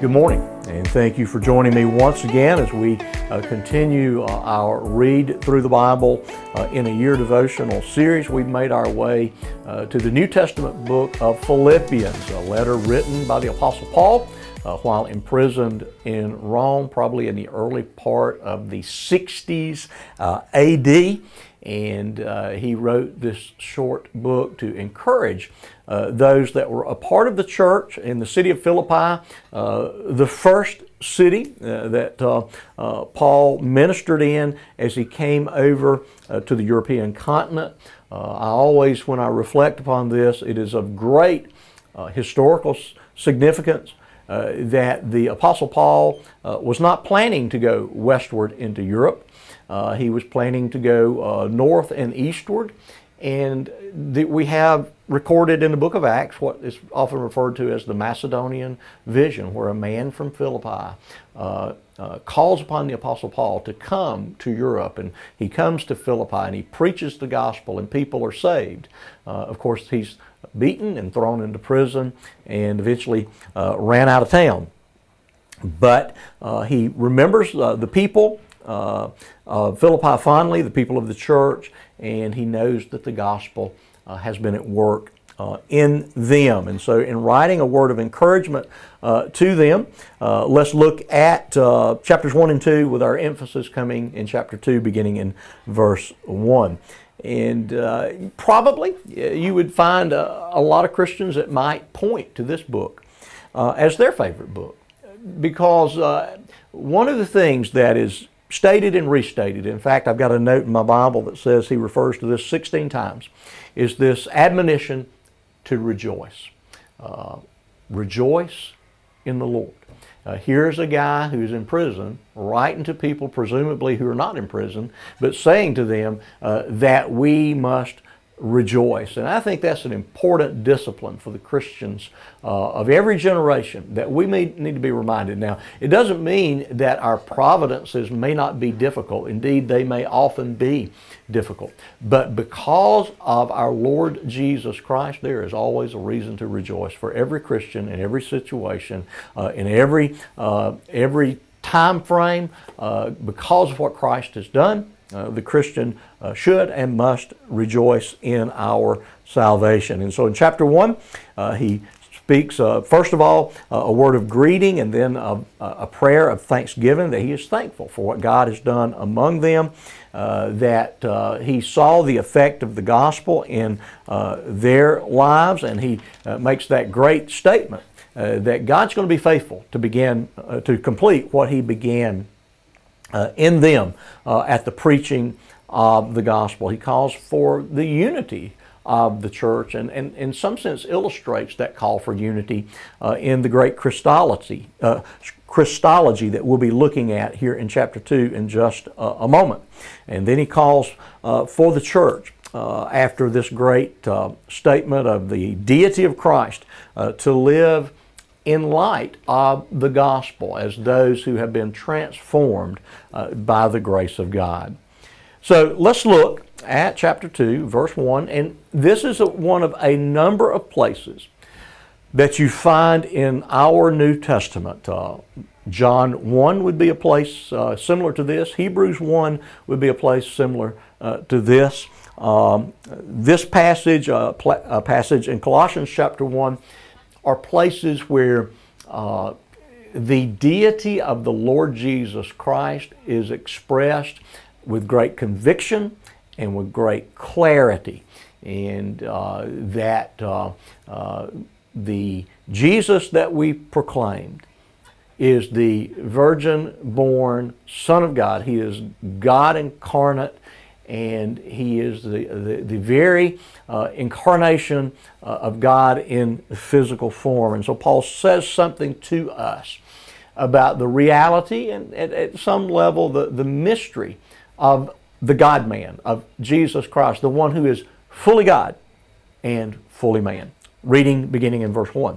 Good morning, and thank you for joining me once again as we uh, continue uh, our read through the Bible uh, in a year devotional series. We've made our way uh, to the New Testament book of Philippians, a letter written by the Apostle Paul uh, while imprisoned in Rome, probably in the early part of the 60s uh, AD and uh, he wrote this short book to encourage uh, those that were a part of the church in the city of Philippi, uh, the first city uh, that uh, uh, Paul ministered in as he came over to the European continent. I always, when I reflect upon this, it is of great historical significance. Uh, that the Apostle Paul uh, was not planning to go westward into Europe. Uh, he was planning to go uh, north and eastward. And the, we have recorded in the book of Acts what is often referred to as the Macedonian vision, where a man from Philippi uh, uh, calls upon the Apostle Paul to come to Europe. And he comes to Philippi and he preaches the gospel, and people are saved. Uh, of course, he's beaten and thrown into prison and eventually uh, ran out of town. But uh, he remembers the people uh, uh, Philippi fondly, the people of the church, and he knows that the gospel uh, Uh, has been at work uh, in them. And so, in writing a word of encouragement uh, to them, uh, let's look at uh, chapters 1 and 2 with our emphasis coming in chapter 2, beginning in verse 1. And uh, probably you would find a, a, lot of Christians that might point to this book as their favorite book. Because one of the things that is stated and restated. In fact, I've got a note in my Bible that says he refers to this 16 times, is this admonition to rejoice. Uh, rejoice in the Lord. Uh, here's a guy who's in prison writing to people, presumably who are not in prison, but saying to them uh, that we must rejoice. And I think that's an important discipline for the Christians uh, of every generation that we may need to be reminded. Now, it doesn't mean that our providences may not be difficult. Indeed, they may often be difficult. But because of our Lord Jesus Christ, there is always a reason to rejoice for every Christian in every situation, uh, in every, uh, every time frame, uh, because of what Christ has done uh, the Christian uh, should and must rejoice in our salvation. And so in chapter 1, uh, he speaks, uh, first of all, uh, a word of greeting and then a, a, prayer of thanksgiving that he is thankful for what God has done among them, uh, that he saw the effect of the gospel in their lives, and he makes that great statement that God's going to be faithful to begin, to complete what he began uh, in them uh, at the preaching of the gospel. He calls for the unity of the church and, and in some sense illustrates that call for unity uh, in the great Christology, uh, Christology that we'll be looking at here in chapter 2 in just a moment. And then he calls uh, for the church uh, after this great statement of the deity of Christ to live in light of the gospel as those who have been transformed uh, by the grace of God. So let's look at chapter 2, verse 1, and this is a, one of a number of places that you find in our New Testament. Uh, John 1 would be a place uh, similar to this. Hebrews 1 would be a place similar uh, to this. Um, this passage, uh, pl- uh, passage in Colossians chapter 1, are places where uh, the deity of the Lord Jesus Christ is expressed with great conviction and with great clarity. And uh, that uh, uh the Jesus that we proclaimed is the virgin born Son of God. He is God incarnate and he is the, the, the very uh, incarnation uh, of God in physical form. And so Paul says something to us about the reality and at, at some level the, the mystery of the God man, of Jesus Christ, the one who is fully God and fully man. Reading beginning in verse 1.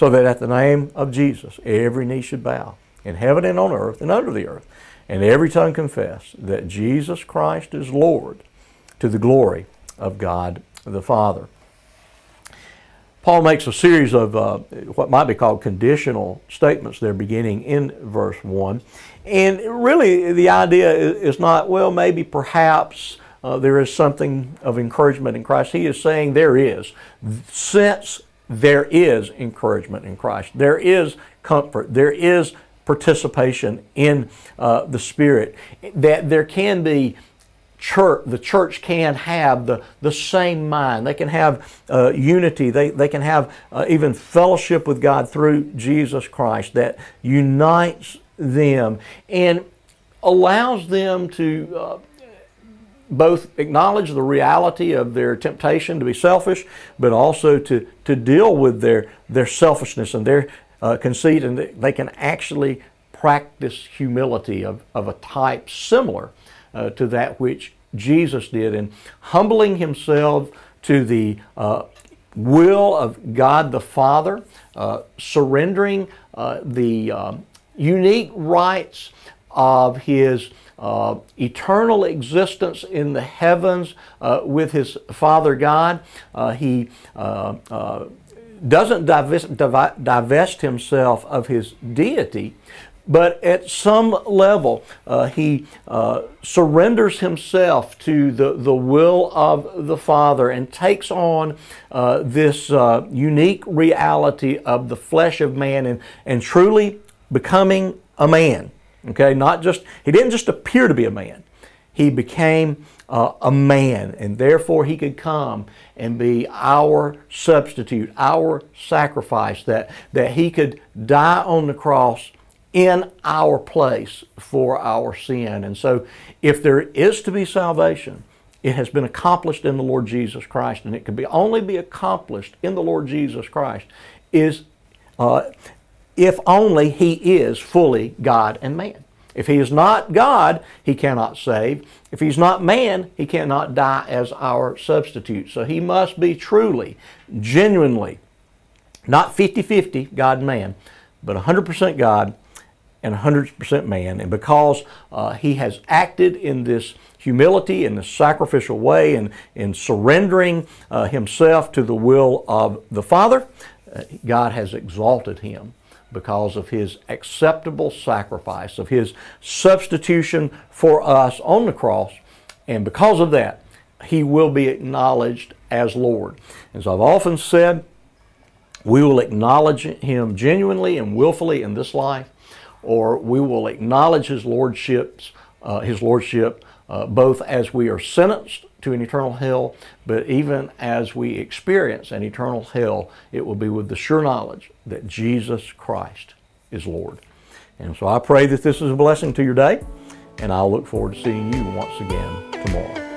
so that at the name of Jesus every knee should bow in heaven and on earth and under the earth, and every tongue confess that Jesus Christ is Lord to the glory of God the Father. Paul makes a series of uh, what might be called conditional statements there beginning in verse 1. And really, the idea is not, well, maybe perhaps uh, there is something of encouragement in Christ. He is saying there is. Since there is encouragement in Christ. There is comfort. There is participation in uh, the Spirit. That there can be church, the church can have the, the same mind. They can have uh, unity. They, they can have uh, even fellowship with God through Jesus Christ that unites them and allows them to uh, both acknowledge the reality of their temptation to be selfish, but also to, to deal with their, their selfishness and their uh, conceit, and they can actually practice humility of, of a type similar uh, to that which Jesus did in humbling himself to the uh, will of God the Father, uh, surrendering uh, the um, unique rights of his uh, eternal existence in the heavens uh, with his Father God. Uh, he uh, uh, doesn't divest, divest, himself of his deity, but at some level, uh, he surrenders himself to the, the will of the Father and takes on this unique reality of the flesh of man and, and truly becoming a man. Okay, not just, he didn't just appear to be a man. He became uh, a man, and therefore he could come and be our substitute, our sacrifice, that, that he could die on the cross in our place for our sin. And so, if there is to be salvation, it has been accomplished in the Lord Jesus Christ, and it can be only be accomplished in the Lord Jesus Christ. Is uh, if only he is fully God and man. If he is not God, he cannot save. If he's not man, he cannot die as our substitute. So he must be truly, genuinely, not 50 50 God and man, but 100% God and 100% man. And because uh, he has acted in this humility in this sacrificial way and in surrendering uh, himself to the will of the Father, uh, God has exalted him because of his acceptable sacrifice, of his substitution for us on the cross. And because of that, he will be acknowledged as Lord. As I've often said, we will acknowledge him genuinely and willfully in this life, or we will acknowledge his lordships, uh, his lordship uh, both as we are sentenced to an eternal hell, but even as we experience an eternal hell, it will be with the sure knowledge that Jesus Christ is Lord. And so I pray that this is a blessing to your day, and I'll look forward to seeing you once again tomorrow.